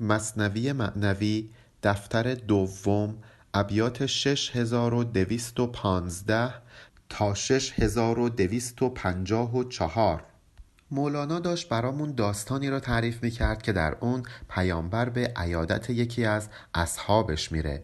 مصنوی معنوی دفتر دوم ابیات شش هزار و دویست و پانزده تا شش هزار و دویست و پنجاه و چهار. مولانا داشت برامون داستانی را تعریف می‌کرد که در اون پیامبر به عیادت یکی از اصحابش میره.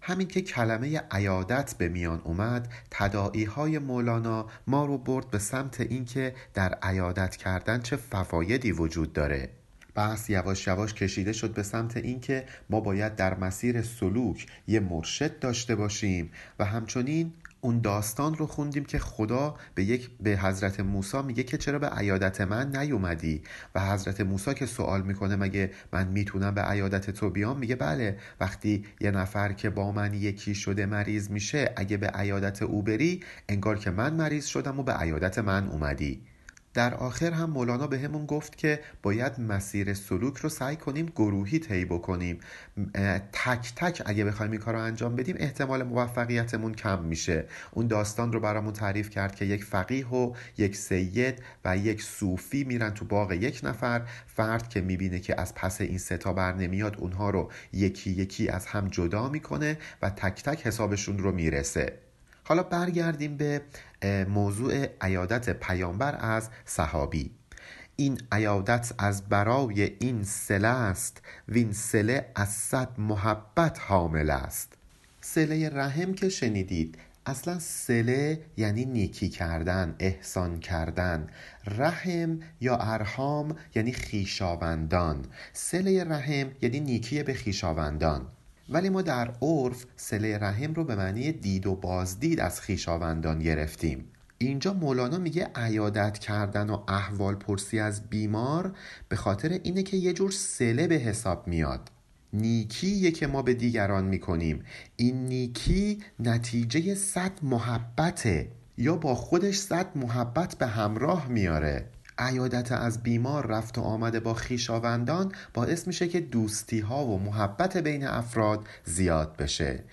همین که کلمه عیادت به میان اومد تدائی های مولانا ما رو برد به سمت اینکه در عیادت کردن چه فوایدی وجود داره. بحث یواش یواش کشیده شد به سمت اینکه ما باید در مسیر سلوک یه مرشد داشته باشیم و همچنین اون داستان رو خوندیم که خدا به یک به حضرت موسی میگه که چرا به عیادت من نیومدی؟ و حضرت موسی که سوال می‌کنه مگه من می‌تونم به عیادت تو بیام؟ میگه بله وقتی یه نفر که با من یکی شده مریض میشه اگه به عیادت او بری انگار که من مریض شدم و به عیادت من اومدی. در آخر هم مولانا به همون گفت که باید مسیر سلوک رو سعی کنیم گروهی طی بکنیم. تک تک اگه بخوایم این کار رو انجام بدیم احتمال موفقیتمون کم میشه. اون داستان رو برامون تعریف کرد که یک فقیه و یک سید و یک صوفی میرن تو باغ یک نفر. فرد که می‌بینه که از پس این ستا بر نمیاد اونها رو یکی یکی از هم جدا می‌کنه و تک تک حسابشون رو می‌رسه. حالا برگردیم به موضوع عیادت پیامبر از صحابی. این عیادت از برای این سله است وین سله از صد محبت حامل است. سله رحم که شنیدید اصلا سله یعنی نیکی کردن احسان کردن. رحم یا ارهام یعنی خیشاوندان. سله رحم یعنی نیکی به خیشاوندان. ولی ما در عرف سله رحم رو به معنی دید و بازدید از خیشاوندان گرفتیم. اینجا مولانا میگه عیادت کردن و احوال پرسی از بیمار به خاطر اینه که یه جور سله به حساب میاد. نیکیه که ما به دیگران می‌کنیم. این نیکی نتیجه صد محبته یا با خودش صد محبت به همراه میاره. عیادت از بیمار رفت و آمده با خیشاوندان باعث میشه که دوستی ها و محبت بین افراد زیاد بشه.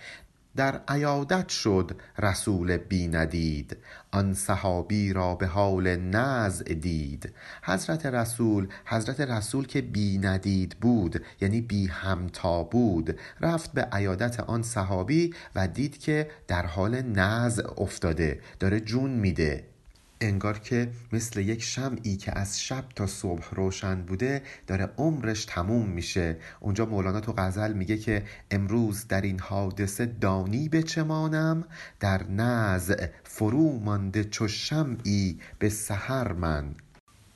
در عیادت شد رسول بی ندید. آن صحابی را به حال نزع دید. حضرت رسول حضرت رسول که بی ندید بود یعنی بی همتا بود رفت به عیادت آن صحابی و دید که در حال نزع افتاده داره جون میده. انگار که مثل یک شمعی که از شب تا صبح روشن بوده داره عمرش تموم میشه. اونجا مولانا تو غزل میگه که امروز در این حادثه دانی به چمانم در نزع فرو مانده چو شمعی به سحر من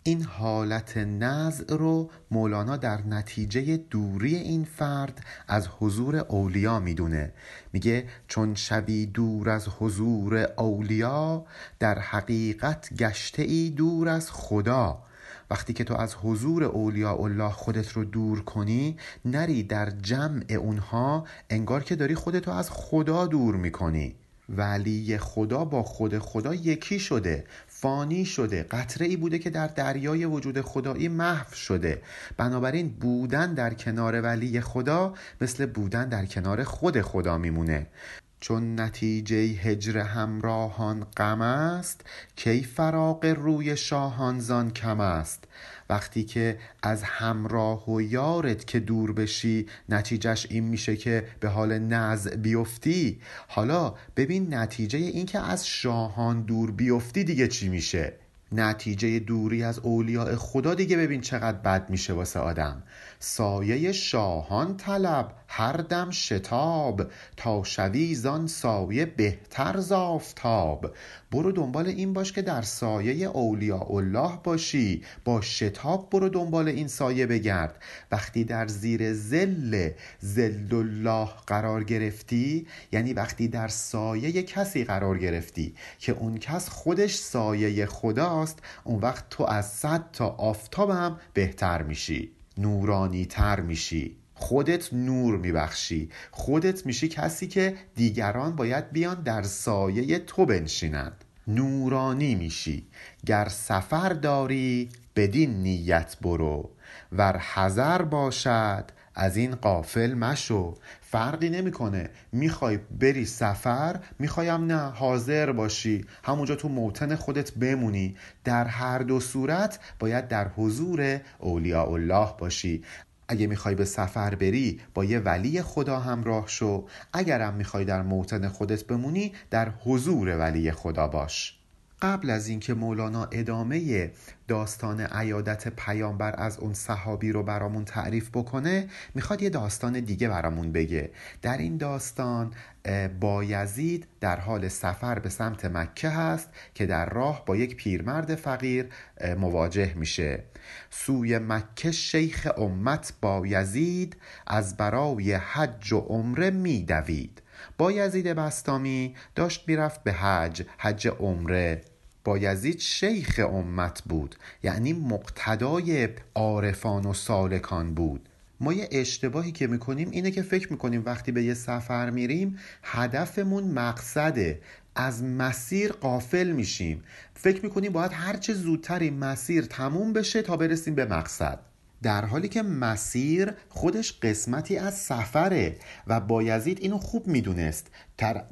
این حالت نزع رو مولانا در نتیجه دوری این فرد از حضور اولیا می‌دونه. میگه چون شوی دور از حضور اولیا در حقیقت گشته ای دور از خدا. وقتی که تو از حضور اولیاء الله خودت رو دور کنی نری در جمع اونها انگار که داری خودتو از خدا دور می‌کنی. ولی خدا با خود خدا یکی شده. فانی شده قطره ای بوده که در دریای وجود خدایی محو شده. بنابراین بودن در کنار ولی خدا مثل بودن در کنار خود خدا میمونه. چون نتیجه هجر همراهان غم است کی فراق روی شاهان زان کم است؟ وقتی که از همراه و یارت که دور بشی نتیجهش این میشه که به حال نزع بیفتی. حالا ببین نتیجه این که از شاهان دور بیفتی دیگه چی میشه؟ نتیجه دوری از اولیاء خدا دیگه ببین چقدر بد میشه واسه آدم. سایه شاهان طلب هر دم شتاب. تا شوی زان سایه بهتر زافتاب برو دنبال این باش که در سایه اولیاء الله باشی. با شتاب برو دنبال این سایه بگرد. وقتی در زیر زل زل الله قرار گرفتی یعنی وقتی در سایه کسی قرار گرفتی که اون کس خودش سایه خداست اون وقت تو از صد تا آفتاب هم بهتر میشی. نورانی تر میشی. خودت نور میبخشی. خودت میشی کسی که دیگران باید بیان در سایه تو بنشینند. نورانی میشی. گر سفر داری بدین نیت برو. ور حذر باشد از این قافل مشو. فرقی نمی‌کنه. می‌خوای بری سفر می‌خوایم نه حاضر باشی. همونجا تو موتن خودت بمونی. در هر دو صورت باید در حضور اولیاء الله باشی. اگه می‌خوای به سفر بری با یه ولی خدا همراه شو. اگرم می‌خوای در موطن خودت بمونی در حضور ولی خدا باش. قبل از اینکه مولانا ادامه داستان عیادت پیامبر از اون صحابی رو برامون تعریف بکنه می‌خواد یه داستان دیگه برامون بگه. در این داستان بایزید در حال سفر به سمت مکه هست که در راه با یک پیرمرد فقیر مواجه میشه. سوی مکه شیخ امت بایزید از برای حج و عمره میدوید. با یزید بستامی داشت می‌رفت به حج حج عمره. بایزید شیخ امت بود. یعنی مقتدای عارفان و سالکان بود. ما یه اشتباهی که می‌کنیم اینه که فکر می‌کنیم وقتی به یه سفر میریم هدفمون مقصده. از مسیر قافل میشیم. فکر می‌کنیم باید هرچه زودتر این مسیر تموم بشه تا برسیم به مقصد. در حالی که مسیر خودش قسمتی از سفره و بایزید اینو خوب می‌دونست.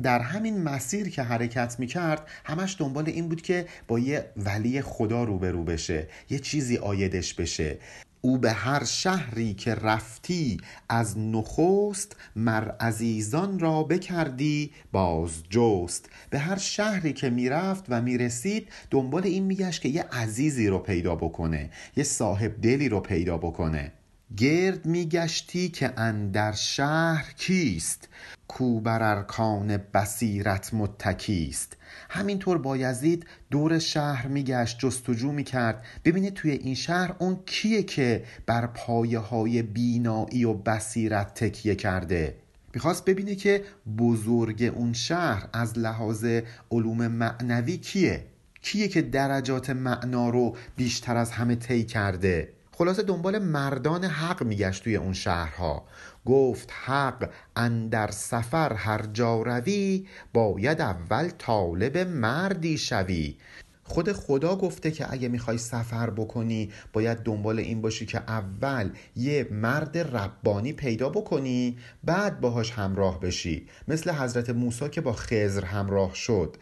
در همین مسیر که حرکت می‌کرد همش دنبال این بود که با یه ولی خدا روبرو بشه یه چیزی آیدش بشه. او به هر شهری که رفتی از نخست مر عزیزان را بکردی باز جست به هر شهری که می‌رفت و می‌رسید دنبال این میگشت که یه عزیزی رو پیدا بکنه یه صاحب دلی رو پیدا بکنه. گرد میگشتی که اندر شهر کیست؟ کو بر ارکان بصیرت متکیست؟ همینطور بایزید دور شهر میگشت جستجو می‌کرد. ببینید توی این شهر اون کیه که بر پایه های بینایی و بصیرت تکیه کرده؟ می‌خواست ببینه که بزرگ اون شهر از لحاظ علوم معنوی کیه؟ کیه که درجات معنا رو بیشتر از همه طی کرده؟ خلاصه دنبال مردان حق میگشت توی اون شهرها. گفت حق اندر سفر هر جا روی باید اول طالب مردی شوی. خود خدا گفته که اگه می‌خوای سفر بکنی باید دنبال این باشی که اول یه مرد ربانی پیدا بکنی بعد باهاش همراه بشی. مثل حضرت موسی که با خزر همراه شد.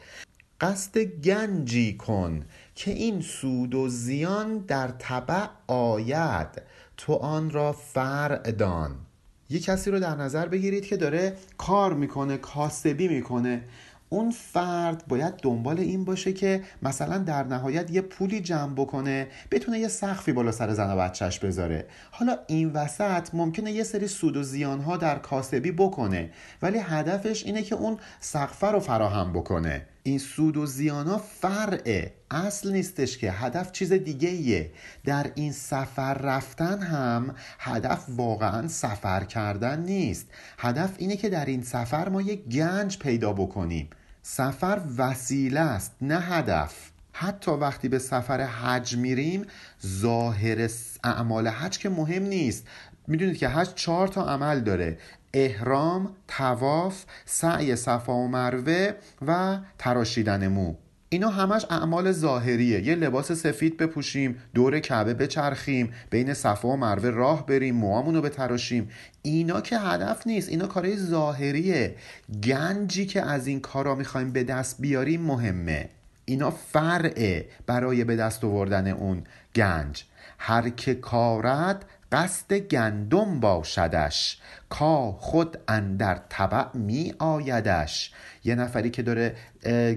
قصد گنجی کن. که این سود و زیان در طبع آید. تو آن را فرع دان. یه کسی رو در نظر بگیرید که داره کار می‌کنه کاسبی می‌کنه. اون فرد باید دنبال این باشه که مثلا در نهایت یه پولی جمع بکنه بتونه یه سخفی بالا سر زن و بچهش بذاره. حالا این وسط ممکنه یه سری سود و زیانها در کاسبی بکنه ولی هدفش اینه که اون سقفه رو فراهم بکنه. این سود و زیانا فرعه. اصل نیستش که. هدف چیز دیگه ایه در این سفر رفتن هم هدف واقعا سفر کردن نیست. هدف اینه که در این سفر ما یک گنج پیدا بکنیم. سفر وسیله است نه هدف. حتی وقتی به سفر حج میریم ظاهر اعمال حج که مهم نیست. می‌دونید که حج چهار تا عمل داره. احرام، تواف، سعی صفا و مروه و تراشیدن مو. اینا همش اعمال ظاهریه. یه لباس سفید بپوشیم دور کعبه بچرخیم بین صفا و مروه راه بریم موامون رو بتراشیم. اینا که هدف نیست اینا کارهای ظاهریه. گنجی که از این کارا می‌خوایم به دست بیاریم مهمه. اینا فرعه برای به دست آوردن اون گنج. هر که کارد قصد گندم باشدش کا خود اندر طبع می آیدش. یه نفری که داره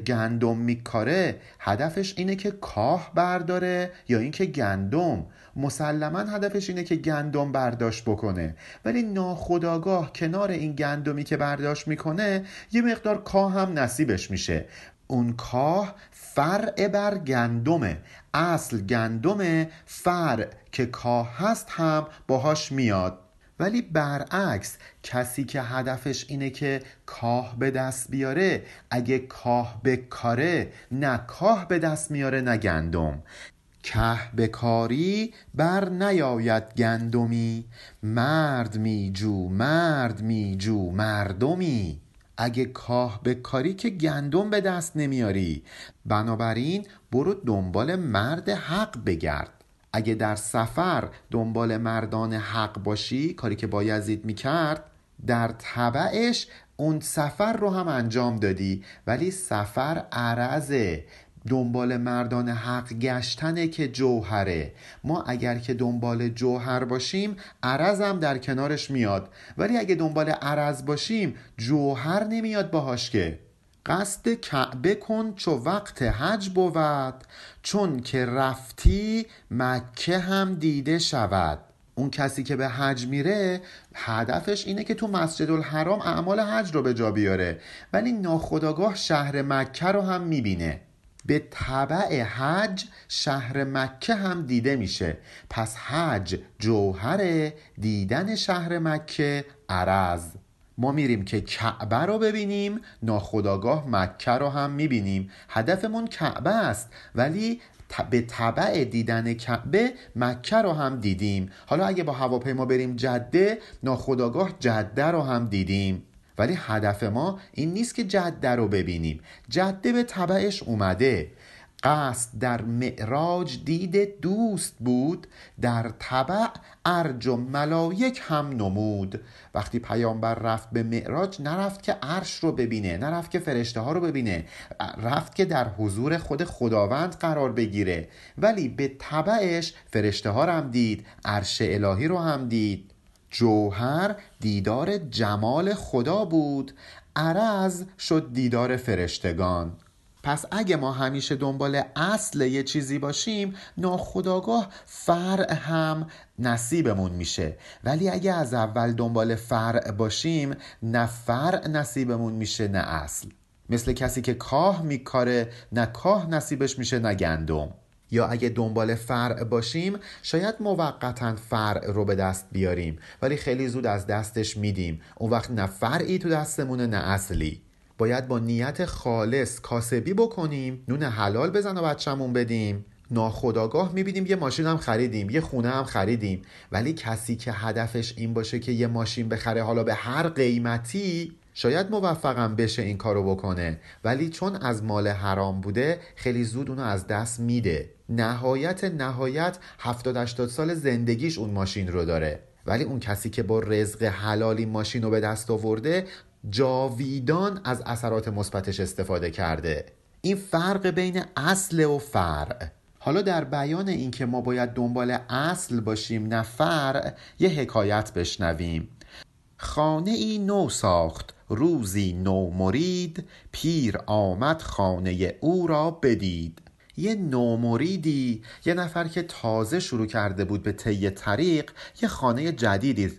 گندم میکاره هدفش اینه که کاه برداره یا اینکه گندم. مسلما هدفش اینه که گندم برداشت بکنه. ولی ناخداگاه کنار این گندمی که برداشت می‌کنه یه مقدار کاه هم نصیبش میشه. اون کاه فرع بر گندمه اصل گندمه فرع که کاه هست هم باهاش میاد. ولی برعکس کسی که هدفش اینه که کاه به دست بیاره اگه کاه بکاره نه کاه به دست میاره نه گندم. که بکاری بر نیاید گندمی. مرد میجو مرد میجو مردمی. اگه کاه بکاری که گندم به دست نمیاری. بنابراین برو دنبال مرد حق بگرد. اگه در سفر دنبال مردان حق باشی کاری که بایزید می‌کرد در طبعش اون سفر رو هم انجام دادی. ولی سفر عرضه. دنبال مردان حق گشتنه که جوهره. ما اگر که دنبال جوهر باشیم عرض هم در کنارش میاد. ولی اگه دنبال عرض باشیم جوهر نمیاد باهاش که. قصد کعبه کن چو وقت حج بود. چون که رفتی مکه هم دیده شود. اون کسی که به حج میره هدفش اینه که تو مسجد الحرام اعمال حج رو به جا بیاره. ولی ناخداگاه شهر مکه رو هم می‌بینه. به طبع حج شهر مکه هم دیده میشه. پس حج جوهر دیدن شهر مکه عرض. ما میریم که کعبه رو ببینیم ناخداگاه مکه رو هم می‌بینیم. هدفمون کعبه است ولی به طبع دیدن کعبه مکه رو هم دیدیم. حالا اگه با هواپیما بریم جده ناخداگاه جده رو هم دیدیم. ولی هدف ما این نیست که جده رو ببینیم. جده به طبعش اومده. قصد در معراج دید دوست بود در طبع ارج و ملایک هم نمود. وقتی پیامبر رفت به معراج نرفت که عرش رو ببینه نرفت که فرشته ها رو ببینه رفت که در حضور خود خداوند قرار بگیره. ولی به طبعش فرشته ها رو هم دید عرش الهی رو هم دید. جوهر دیدار جمال خدا بود عرض شد دیدار فرشتگان. پس اگه ما همیشه دنبال اصل یه چیزی باشیم ناخداگاه فرع هم نصیبمون میشه. ولی اگه از اول دنبال فرع باشیم نه فرع نصیبمون میشه نه اصل. مثل کسی که کاه میکاره نه کاه نصیبش میشه نه گندم. یا اگه دنبال فرع باشیم شاید موقتا فرع رو به دست بیاریم. ولی خیلی زود از دستش میدیم. اون وقت نه فرعی تو دستمونه نه اصلی. باید با نیت خالص کاسبی بکنیم نون حلال بزن و بچهمون بدیم. ناخداگاه می‌بینیم یه ماشین هم خریدیم یه خونه هم خریدیم. ولی کسی که هدفش این باشه که یه ماشین بخره حالا به هر قیمتی شاید موفقم بشه این کارو بکنه ولی چون از مال حرام بوده خیلی زود اونو از دست میده. نهایت نهایت 70 80 سال زندگیش اون ماشین رو داره. ولی اون کسی که با رزق حلالی ماشین رو به دست آورده جاویدان از اثرات مثبتش استفاده کرده. این فرق بین اصل و فرع. حالا در بیان اینکه ما باید دنبال اصل باشیم نه فرع یه حکایت بشنویم. خانه ای نو ساخت. روزی نو مرید پیر آمد خانه او را بدید. یه نومریدی یه نفر که تازه شروع کرده بود به طی طریق یه خانه جدیدی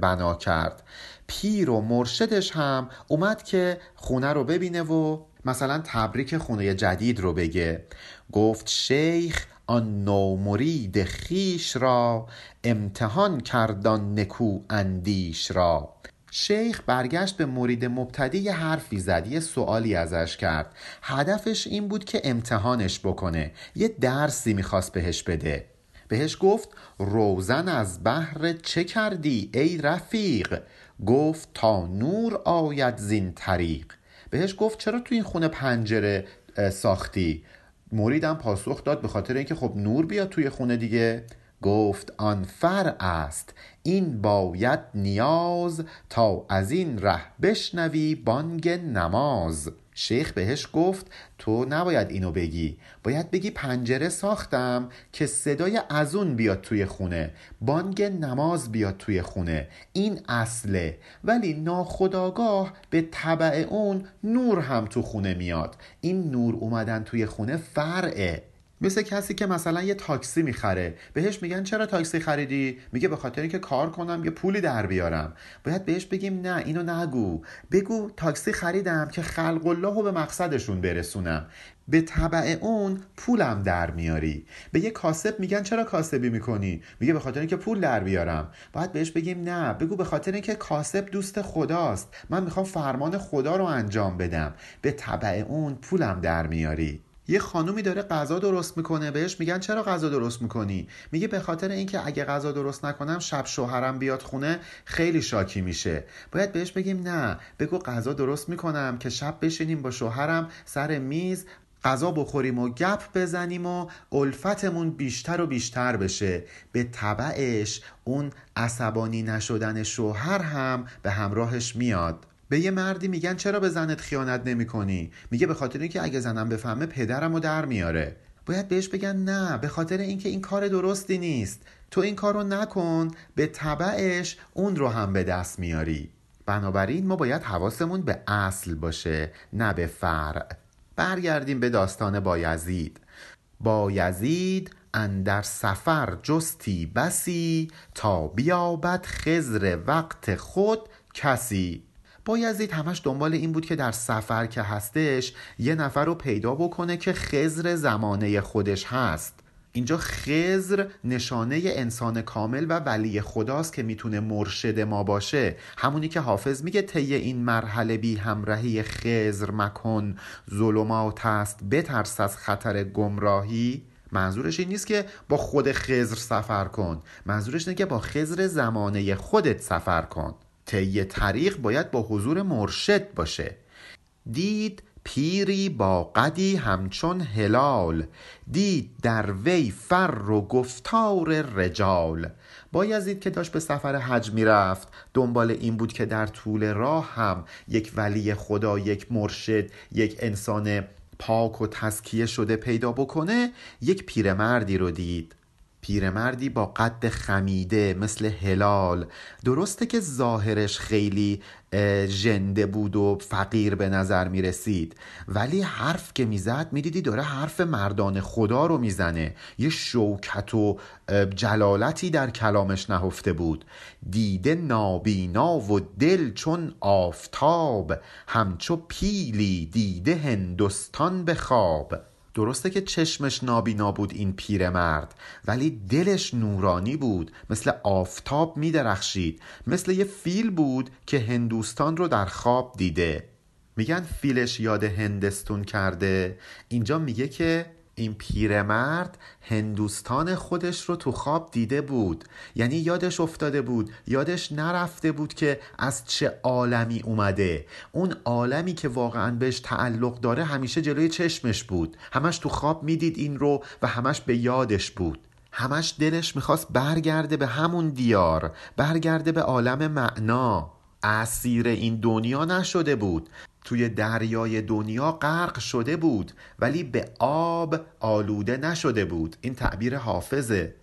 بنا کرد. پیر و مرشدش هم اومد که خونه رو ببینه و مثلا تبریک خونه جدید رو بگه. گفت شیخ آن نومرید خیش را امتحان کردان نکو اندیش را. شیخ برگشت به مرید مبتدی یه حرفی زد یه سوالی ازش کرد. هدفش این بود که امتحانش بکنه. یه درسی می‌خواست بهش بده. بهش گفت روزن از بحر چه کردی ای رفیق؟ گفت تا نور آید زین طریق. بهش گفت چرا تو این خونه پنجره ساختی؟ مریدم پاسخ داد به خاطر اینکه خب نور بیاد توی خونه دیگه. گفت آن فر است. این باید نیاز تا از این ره بشنوی بانگ نماز. شیخ بهش گفت تو نباید اینو بگی. باید بگی پنجره ساختم که صدای ازون بیاد توی خونه. بانگ نماز بیاد توی خونه. این اصله. ولی ناخداگاه به طبع اون نور هم تو خونه میاد. این نور اومدن توی خونه فرعه. مثل کسی که مثلا یه تاکسی می‌خره. بهش میگن چرا تاکسی خریدی؟ میگه به خاطر اینکه کار کنم یه پولی در بیارم. باید بهش بگیم نه اینو نگو. بگو تاکسی خریدم که خلق الله رو به مقصدشون برسونم. به طبع اون پولم در میاری. به یه کاسب میگن چرا کاسبی می‌کنی؟ میگه به خاطر اینکه پول در بیارم. باید بهش بگیم نه. بگو به خاطر اینکه کاسب دوست خداست. من می‌خوام فرمان خدا رو انجام بدم. به طبع اون پولم در میاری. یه خانومی داره غذا درست می‌کنه بهش میگن چرا غذا درست می‌کنی؟ میگه به خاطر اینکه اگه غذا درست نکنم شب شوهرم بیاد خونه خیلی شاکی میشه. باید بهش بگیم نه بگو غذا درست می‌کنم که شب بشینیم با شوهرم سر میز غذا بخوریم و گپ بزنیم و الفتمون بیشتر و بیشتر بشه. به طبعش اون عصبانی نشدن شوهر هم به همراهش میاد. به یه مردی میگن چرا به زنت خیانت نمی کنی؟ میگه به خاطر اینکه اگه زنم بفهمه پدرم رو در میاره. باید بهش بگن نه به خاطر اینکه این کار درستی نیست. تو این کار رو نکن به طبعش اون رو هم به دست میاری. بنابراین ما باید حواسمون به اصل باشه نه به فرع. برگردیم به داستان بایزید بایزید اندر سفر جستی بسی تا بیابد خزر وقت خود کسی. بایزید همش دنبال این بود که در سفر که هستش یه نفر رو پیدا بکنه که خزر زمانه خودش هست. اینجا خزر نشانه انسان کامل و ولی خداست که می‌تونه مرشد ما باشه. همونی که حافظ میگه طی این مرحله بی همراهی خزر مکن ظلمات است بترس از خطر گمراهی. منظورش این نیست که با خود خزر سفر کن. منظورش اینه که با خزر زمانه خودت سفر کن. طی طریق باید با حضور مرشد باشه. دید پیری با قدی همچون هلال. دید در وی فر و گفتار رجال. بایزید که داشت به سفر حج می‌رفت. دنبال این بود که در طول راه هم یک ولی خدا یک مرشد یک انسان پاک و تسکیه شده پیدا بکنه یک پیرمردی رو دید. پیرمردی با قد خمیده مثل هلال. درسته که ظاهرش خیلی ژنده بود و فقیر به نظر می رسید ولی حرف که می‌زد می‌دیدی داره حرف مردان خدا رو می‌زنه. یه شوکت و جلالتی در کلامش نهفته بود. دیده نابینا و دل چون آفتاب همچو پیلی دیده هندوستان به خواب. درسته که چشمش نابینا بود این پیرمرد ولی دلش نورانی بود مثل آفتاب می درخشید مثل یه فیل بود که هندوستان رو در خواب دیده. میگن فیلش یاد هندستون کرده. اینجا میگه که این پیرمرد هندوستان خودش رو تو خواب دیده بود. یعنی یادش افتاده بود یادش نرفته بود که از چه عالمی اومده. اون عالمی که واقعا بهش تعلق داره همیشه جلوی چشمش بود. همش تو خواب می‌دید این رو و همش به یادش بود. همش دلش می‌خواست برگرده به همون دیار برگرده به عالم معنا. اسیر این دنیا نشده بود. توی دریای دنیا غرق شده بود ولی به آب آلوده نشده بود. این تعبیر حافظه.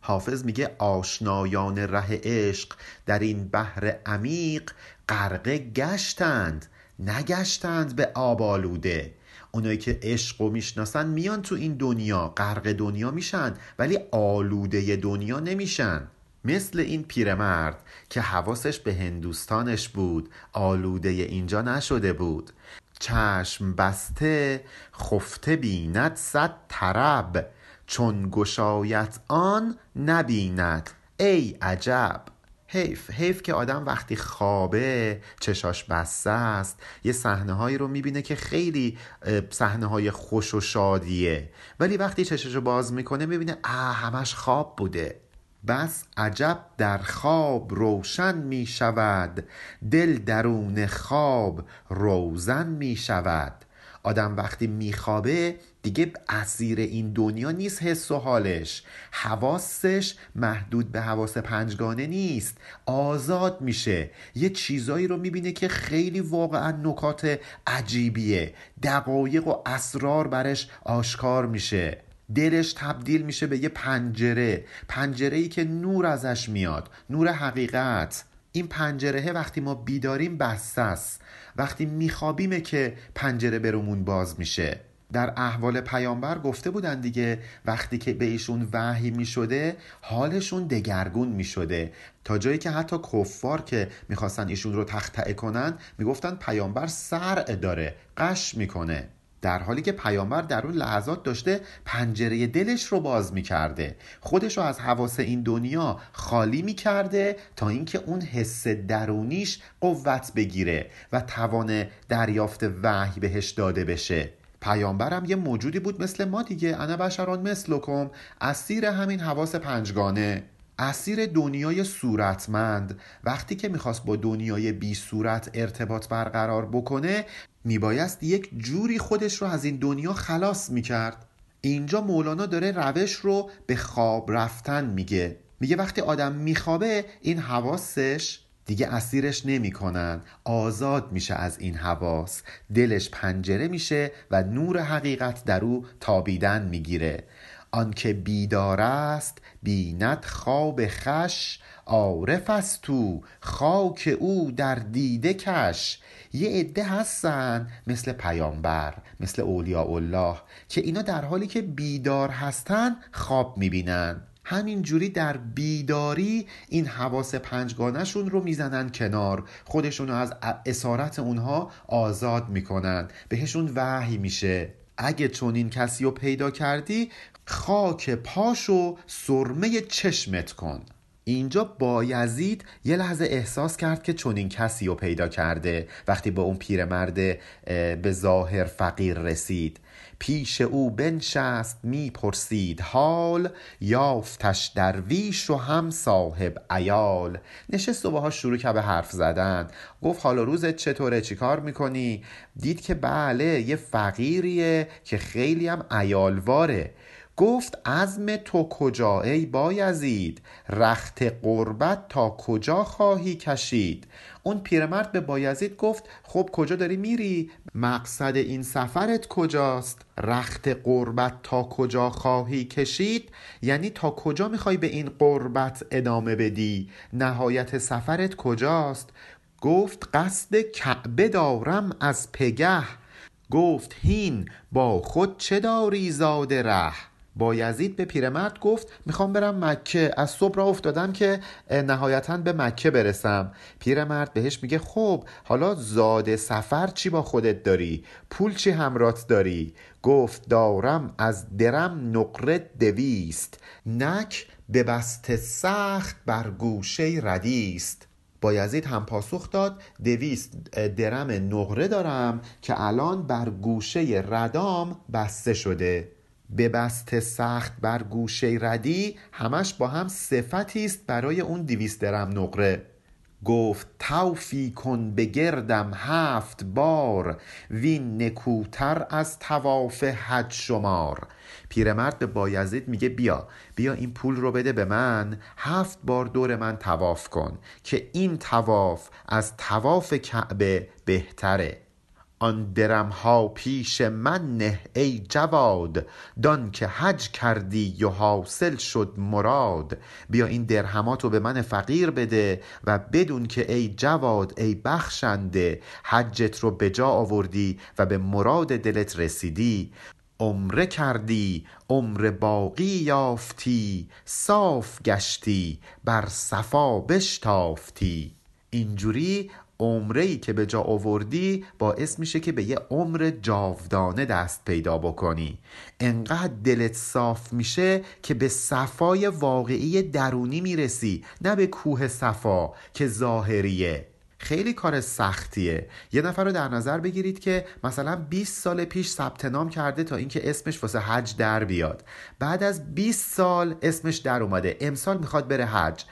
حافظ میگه آشنایان ره عشق در این بحر عمیق غرقه گشتند نگشتند به آب آلوده. اونایی که عشق و می‌شناسن میان تو این دنیا غرق دنیا میشن ولی آلوده دنیا نمیشن. مثل این پیرمرد که حواسش به هندوستانش بود آلوده اینجا نشده بود. چشم بسته خفته بیند صد طرب. چون گشایت آن نبیند. ای عجب! حیف حیف که آدم وقتی خوابه چشاش بسته است. یه صحنه هایی رو می‌بینه که خیلی صحنه های خوش و شادیه. ولی وقتی چششو باز می‌کنه می‌بینه اه همش خواب بوده. بس عجب در خواب روشن می شود. دل درون خواب روزن می شود. آدم وقتی میخوابه دیگه اسیر این دنیا نیست حس و حالش. حواسش محدود به حواس پنجگانه نیست. آزاد میشه. یه چیزایی رو می‌بینه که خیلی واقعا نکات عجیبیه. دقایق و اسرار برش آشکار میشه. دلش تبدیل میشه به یه پنجره. پنجره ای که نور ازش میاد. نور حقیقت. این پنجره وقتی ما بیداریم بسته است. وقتی میخوابیمه که پنجره برمون باز میشه. در احوال پیامبر گفته بودن دیگه وقتی که به ایشون وحی می شده حالشون دگرگون می شده تا جایی که حتی کفار که می‌خواستن ایشون رو تختعه کنن می‌گفتن پیامبر سرع داره قش می‌کنه. در حالی که پیامبر در اون لحظات داشته پنجره دلش رو باز می‌کرده. خودش رو از حواس این دنیا خالی می‌کرده تا اینکه اون حس درونیش قوت بگیره و توان دریافت وحی بهش داده بشه. پیامبرم یه موجودی بود مثل ما دیگه. انا بشران مثلکم. اسیر همین حواس پنجگانه. اسیر دنیای صورتمند وقتی که می‌خواست با دنیای بی صورت ارتباط برقرار بکنه میبایست یک جوری خودش رو از این دنیا خلاص می‌کرد. اینجا مولانا داره روش رو به خواب رفتن میگه. میگه وقتی آدم میخوابه این حواسش دیگه اسیرش نمی‌کنن. آزاد میشه از این حواس. دلش پنجره میشه و نور حقیقت در او تابیدن می‌گیره. آنکه بیدار است بیند خواب خش عارف است تو خاک او در دیده کش. یه عده هستن مثل پیامبر مثل اولیاء الله که اینا در حالی که بیدار هستن خواب می‌بینن. همینجوری در بیداری این حواس پنجگانشون رو می‌زنن کنار. خودشون از اسارت اونها آزاد می‌کنن. بهشون وحی میشه. اگه چون این کسی رو پیدا کردی خاک پاشو سرمه چشمت کن. اینجا بایزید یه لحظه احساس کرد که چنین کسی رو پیدا کرده. وقتی به اون پیرمرد به ظاهر فقیر رسید. پیش او بنشست می‌پرسید حال یافتش درویش و هم صاحب ایال نشست و باهاش شروع که به حرف زدن. گفت حالا روزت چطوره؟ چیکار می‌کنی؟ دید که بله یه فقیریه که خیلی هم ایالواره گفت عزم تو کجا ای بایزید؟ رخت قربت تا کجا خواهی کشید؟ اون پیرمرد به بایزید گفت خب کجا داری میری؟ مقصد این سفرت کجاست؟ رخت قربت تا کجا خواهی کشید؟ یعنی تا کجا می‌خوای به این قربت ادامه بدی؟ نهایت سفرت کجاست؟ گفت قصد کعبه دارم از پگه. گفت هین با خود چه داری زاده ره؟ بایزید به پیرمرد گفت می‌خوام برم مکه. از صبح را افتادم که نهایتا به مکه برسم. پیرمرد بهش میگه خب حالا زاد سفر چی با خودت داری؟ پول چی همرات داری؟ گفت دارم از درم نقره دویست. نک به بست سخت بر گوشه ردیست. بایزید هم پاسخ داد دویست درم نقره دارم که الان بر گوشه ردام بسته شده. به بست سخت بر گوشه ردی همش با هم صفتی است برای اون دیویست درم نقره. گفت توفی کن به گردم هفت بار وین نکوتر از تواف حج شمار. پیرمرد به بایزید میگه بیا بیا این پول رو بده به من هفت بار دور من تواف کن که این تواف از تواف کعبه بهتره. آن درم ها پیش من نه ای جواد. دان که حج کردی و حاصل شد مراد. بیا این درهماتو به من فقیر بده و بدون که ای جواد ای بخشنده حجت رو به جا آوردی و به مراد دلت رسیدی. عمره کردی عمر باقی یافتی صاف گشتی بر صفا بشتافتی. اینجوری عمره ای که به جا آوردی باعث میشه که به یه عمر جاودانه دست پیدا بکنی. انقدر دلت صاف میشه که به صفای واقعی درونی می‌رسی نه به کوه صفا که ظاهریه. خیلی کار سختیه. یه نفر رو در نظر بگیرید که مثلا 20 سال پیش ثبت نام کرده تا اینکه اسمش واسه حج در بیاد. بعد از 20 سال اسمش در اومده. امسال می‌خواد بره حج.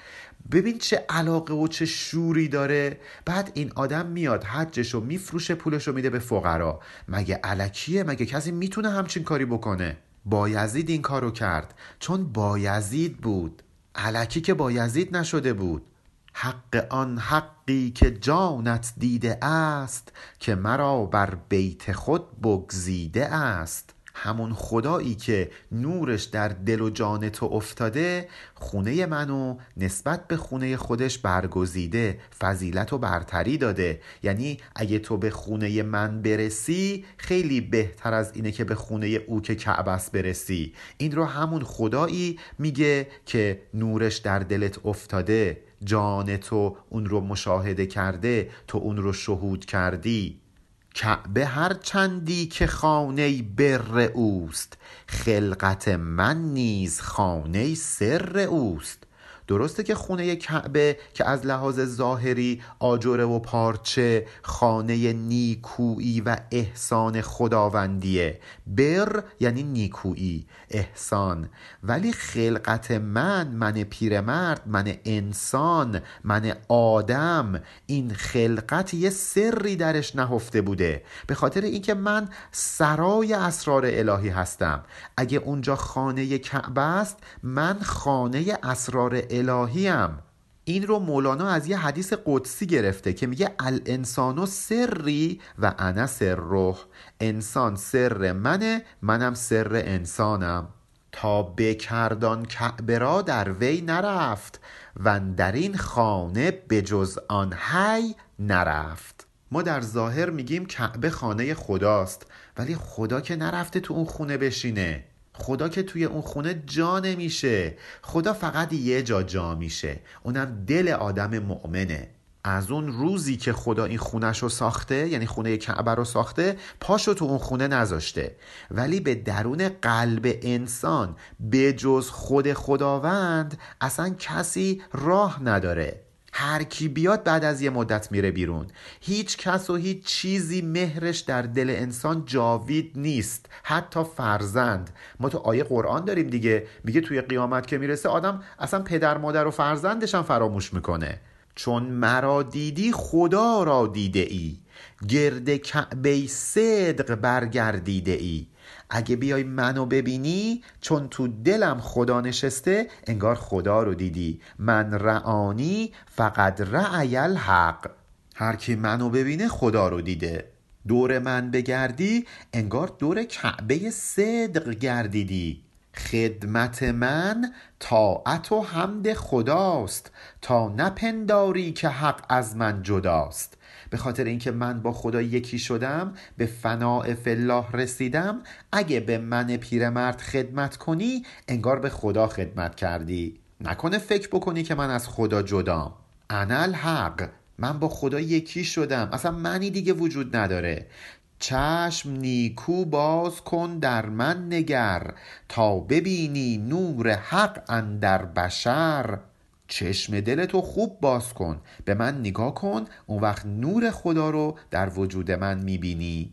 ببین چه علاقه و چه شوری داره. بعد این آدم میاد حجش رو میفروشه پولش رو میده به فقرا. مگه علکیه؟ مگه کسی می‌تونه همچین کاری بکنه؟ بایزید این کارو کرد. چون بایزید بود. علکی که بایزید نشده بود. حق آن حقی که جانت دیده است که مرا بر بیت خود بگزیده است. همون خدایی که نورش در دل و جان تو افتاده خونه منو نسبت به خونه خودش برگزیده فضیلت و برتری داده. یعنی اگه تو به خونه من برسی خیلی بهتر از اینه که به خونه او که کعبس برسی. این رو همون خدایی میگه که نورش در دلت افتاده جان تو اون رو مشاهده کرده تو اون رو شهود کردی. کعبه هر چندی که خانه بر اوست خلقت من نیز خانه سر اوست. درسته که خونه کعبه که از لحاظ ظاهری آجره و پارچه خانه نیکویی و احسان خداوندیه. بر یعنی نیکویی احسان. ولی خلقت من من پیرمرد من انسان من آدم این خلقت یه سری درش نهفته بوده. به خاطر اینکه من سرای اسرار الهی هستم. اگه اونجا خانه کعبه است من خانه اسرار الهیم. این رو مولانا از یه حدیث قدسی گرفته که میگه الانسان سری و انا سره انسان سر منه منم سر انسانم. تا بکردان کعبه را در وی نرفت و در این خانه به جز آن حی نرفت. ما در ظاهر میگیم کعبه خانه خداست ولی خدا که نرفته تو اون خونه بشینه. خدا که توی اون خونه جا نمیشه. خدا فقط یه جا جا میشه. اونم دل آدم مؤمنه. از اون روزی که خدا این خونش رو ساخته یعنی خونه کعبه رو ساخته پاشو تو اون خونه نذاشته. ولی به درون قلب انسان به جز خود خداوند اصلا کسی راه نداره. هر کی بیاد بعد از یه مدت میره بیرون. هیچ کس و هیچ چیزی مهرش در دل انسان جاوید نیست. حتی فرزند. ما تو آیه قرآن داریم دیگه. میگه توی قیامت که می‌رسه آدم اصلا پدر مادر و فرزندش هم فراموش می‌کنه. چون مرا دیدی خدا را دیده ای. گرد کعبه صدق برگردیده ای. اگه بیای منو ببینی چون تو دلم خدا نشسته انگار خدا رو دیدی. من رعانی فقط رعی الحق. هر کی منو ببینه خدا رو دیده. دور من بگردی انگار دور کعبه صدق گردیدی. خدمت من طاعت و حمد خداست. تا نپنداری که حق از من جداست. به خاطر اینکه من با خدا یکی شدم به فناع فلاح رسیدم. اگه به من پیرمرد خدمت کنی انگار به خدا خدمت کردی. نکنه فکر بکنی که من از خدا جدام. انا الحق. من با خدا یکی شدم. اصلا منی دیگه وجود نداره. چشم نیکو باز کن در من نگر. تا ببینی نور حق اندر بشر. چشم دلتو خوب باز کن. به من نگاه کن. اون وقت نور خدا رو در وجود من می‌بینی.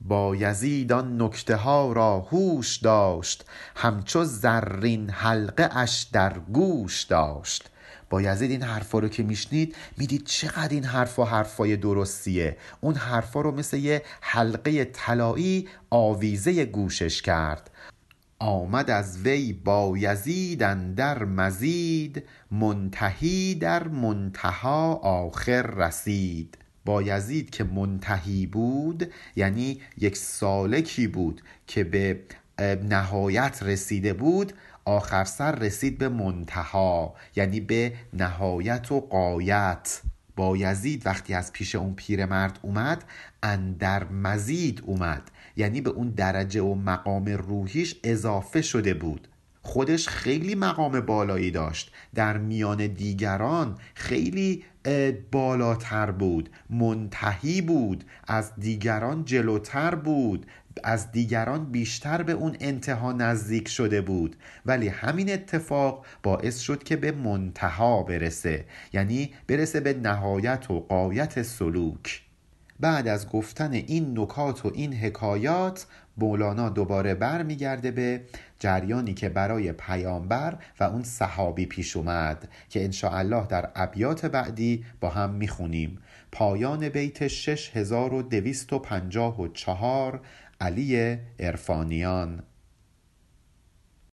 با یزید آن نکته ها را هوش داشت. همچو زرین حلقه اش در گوش داشت. با یزید این حرفا رو که میشنید می‌دید چقدر این حرفا حرفای درستیه. اون حرفا رو مثل یه حلقه طلایی آویزه گوشش کرد. آمد از وی با یزید در مزید منتهی در منتها آخر رسید. با یزید که منتهی بود یعنی یک سالکی بود که به نهایت رسیده بود آخر سر رسید به منتها یعنی به نهایت و قایت با یزید وقتی از پیش اون پیرمرد اومد اندر مزید اومد. یعنی به اون درجه و مقام روحیش اضافه شده بود. خودش خیلی مقام بالایی داشت. در میان دیگران خیلی بالاتر بود منتهی بود. از دیگران جلوتر بود. از دیگران بیشتر به اون انتها نزدیک شده بود. ولی همین اتفاق باعث شد که به منتها برسه. یعنی برسه به نهایت و قایت سلوک. بعد از گفتن این نکات و این حکایات مولانا دوباره برمیگرده به جریانی که برای پیامبر و اون صحابی پیش اومد که انشاءالله در ابیات بعدی با هم می‌خونیم. پایان بیت 6254 علی ارفانیان